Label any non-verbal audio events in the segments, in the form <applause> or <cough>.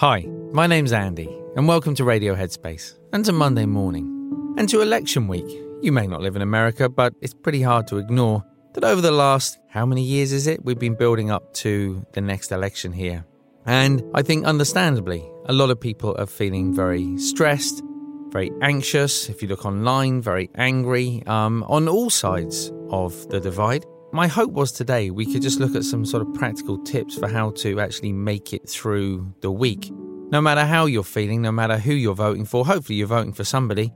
Hi, my name's Andy, and welcome to Radio Headspace, and to Monday morning, and to election week. You may not live in America, but it's pretty hard to ignore that over the last, how many years is it, we've been building up to the next election here. And I think, understandably, a lot of people are feeling very stressed, very anxious. If you look online, very angry um, on all sides of the divide. My hope was today we could just look at some sort of practical tips for how to actually make it through the week. No matter how you're feeling, no matter who you're voting for, hopefully you're voting for somebody.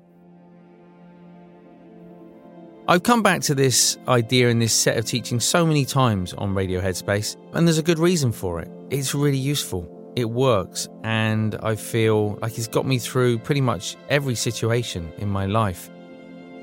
I've come back to this idea in this set of teaching so many times on Radio Headspace, and there's a good reason for it. It's really useful, it works, and I feel like it's got me through pretty much every situation in my life.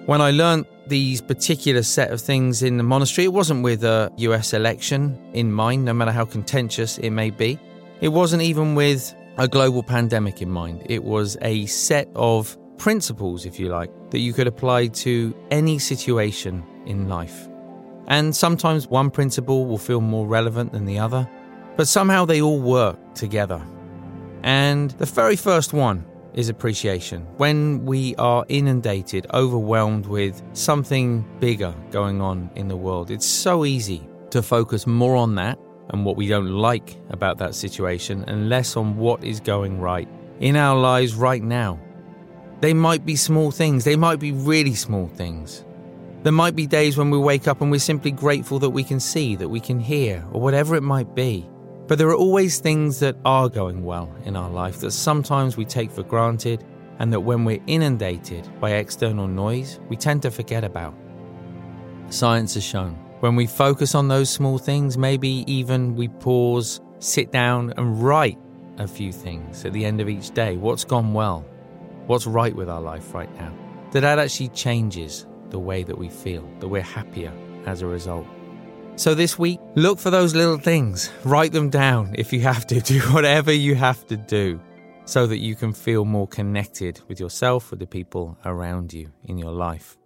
When I learnt these particular set of things in the monastery, it wasn't with a US election in mind, no matter how contentious it may be. It wasn't even with a global pandemic in mind. It was a set of principles, if you like, that you could apply to any situation in life. And sometimes one principle will feel more relevant than the other, but somehow they all work together. And the very first one is appreciation. When we are inundated, overwhelmed with something bigger going on in the world, it's so easy to focus more on that and what we don't like about that situation and less on what is going right in our lives right now. They might be small things, they might be really small things. There might be days when we wake up and we're simply grateful that we can see, that we can hear, or whatever it might be. But there are always things that are going well in our life that sometimes we take for granted and that when we're inundated by external noise, we tend to forget about. Science has shown when we focus on those small things, maybe even we pause, sit down, and write a few things at the end of each day. What's gone well? What's right with our life right now? That that actually changes the way that we feel, that we're happier as a result. So this week, look for those little things. Write them down if you have to. <laughs> Do whatever you have to do so that you can feel more connected with yourself, with the people around you in your life.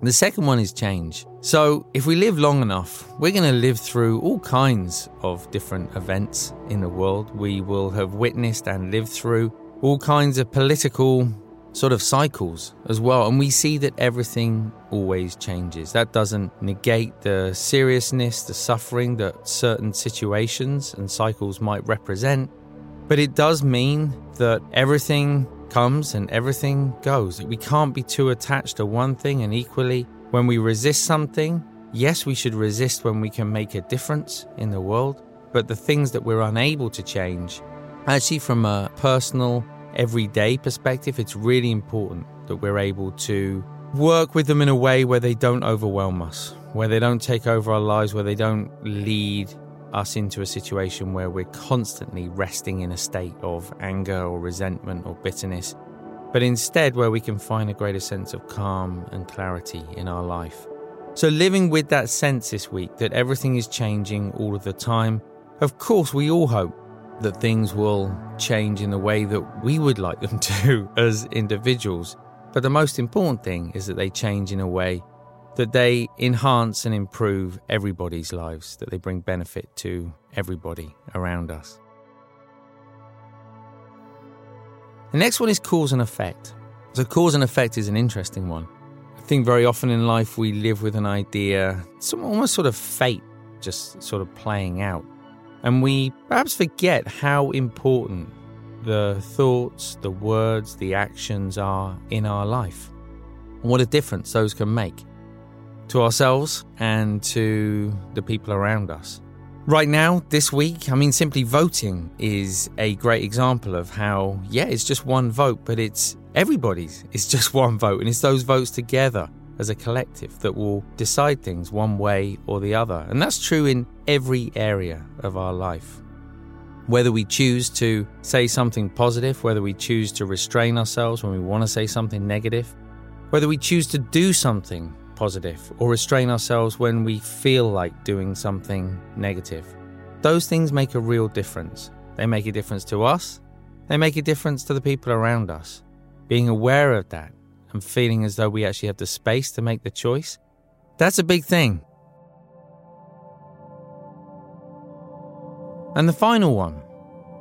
The second one is change. So, if we live long enough, we're going to live through all kinds of different events in the world. We will have witnessed and lived through all kinds of political sort of cycles as well. And we see that everything always changes. That doesn't negate the seriousness, the suffering that certain situations and cycles might represent. But it does mean that everything comes and everything goes. We can't be too attached to one thing, and equally, when we resist something, yes, we should resist when we can make a difference in the world, but the things that we're unable to change, actually, from a personal, everyday perspective, it's really important that we're able to work with them in a way where they don't overwhelm us, where they don't take over our lives, where they don't lead us into a situation where we're constantly resting in a state of anger or resentment or bitterness, but instead where we can find a greater sense of calm and clarity in our life. So, living with that sense this week that everything is changing all of the time, of course, we all hope that things will change in the way that we would like them <laughs> to as individuals. But the most important thing is that they change in a way that they enhance and improve everybody's lives, that they bring benefit to everybody around us. The next one is cause and effect. So, cause and effect is an interesting one. I think very often in life we live with an idea, some almost sort of fate just sort of playing out. And we perhaps forget how important the thoughts, the words, the actions are in our life. And what a difference those can make to ourselves and to the people around us. Right now, this week, I mean, simply voting is a great example of how, yeah, it's just one vote, but it's everybody's. It's just <laughs> one vote, and it's those votes together as a collective that will decide things one way or the other. And that's true in every area of our life. Whether we choose to say something positive, whether we choose to restrain ourselves when we want to say something negative, whether we choose to do something positive or restrain ourselves when we feel like doing something negative. Those things make a real difference. They make a difference to us, they make a difference to the people around us. Being aware of that and feeling as though we actually have the space to make the choice, that's a big thing. And the final one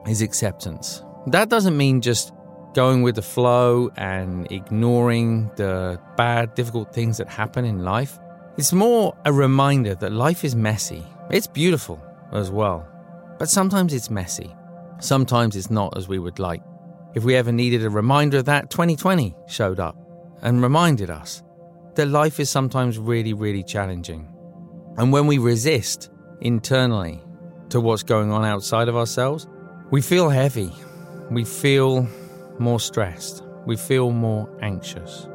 is acceptance. That doesn't mean just going with the flow and ignoring the bad, difficult things that happen in life. It's more a reminder that life is messy. It's beautiful as well, but sometimes it's messy. Sometimes it's not as we would like. If we ever needed a reminder of that, 2020 showed up and reminded us that life is sometimes really, really challenging. And when we resist internally to what's going on outside of ourselves, we feel heavy. We feel more stressed, we feel more anxious.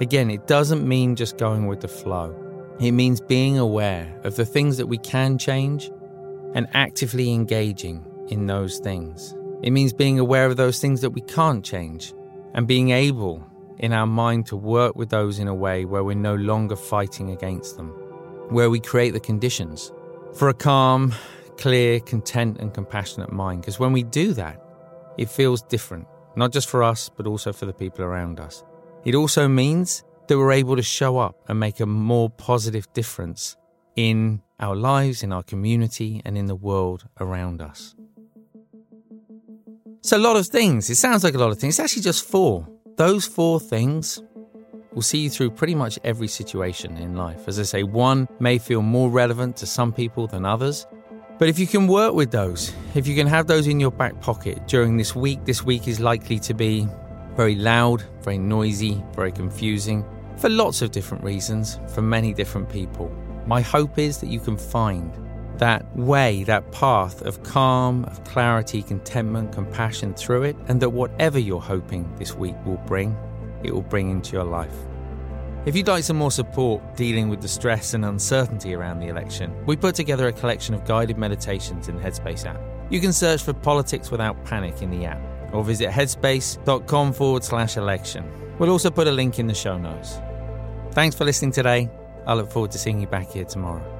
Again, it doesn't mean just going with the flow. It means being aware of the things that we can change and actively engaging in those things. It means being aware of those things that we can't change and being able in our mind to work with those in a way where we're no longer fighting against them, where we create the conditions for a calm, clear, content, and compassionate mind. Because when we do that, it feels different not just for us, but also for the people around us. It also means that we're able to show up and make a more positive difference in our lives, in our community, and in the world around us. It's a lot of things. It sounds like a lot of things. It's actually just four. Those four things will see you through pretty much every situation in life. As I say, one may feel more relevant to some people than others. But if you can work with those, if you can have those in your back pocket during this week, this week is likely to be very loud, very noisy, very confusing for lots of different reasons, for many different people. My hope is that you can find that way, that path of calm, of clarity, contentment, compassion through it, and that whatever you're hoping this week will bring, it will bring into your life. If you'd like some more support dealing with the stress and uncertainty around the election, we put together a collection of guided meditations in the Headspace app. You can search for Politics Without Panic in the app or visit headspace.com forward slash election. We'll also put a link in the show notes. Thanks for listening today. I look forward to seeing you back here tomorrow.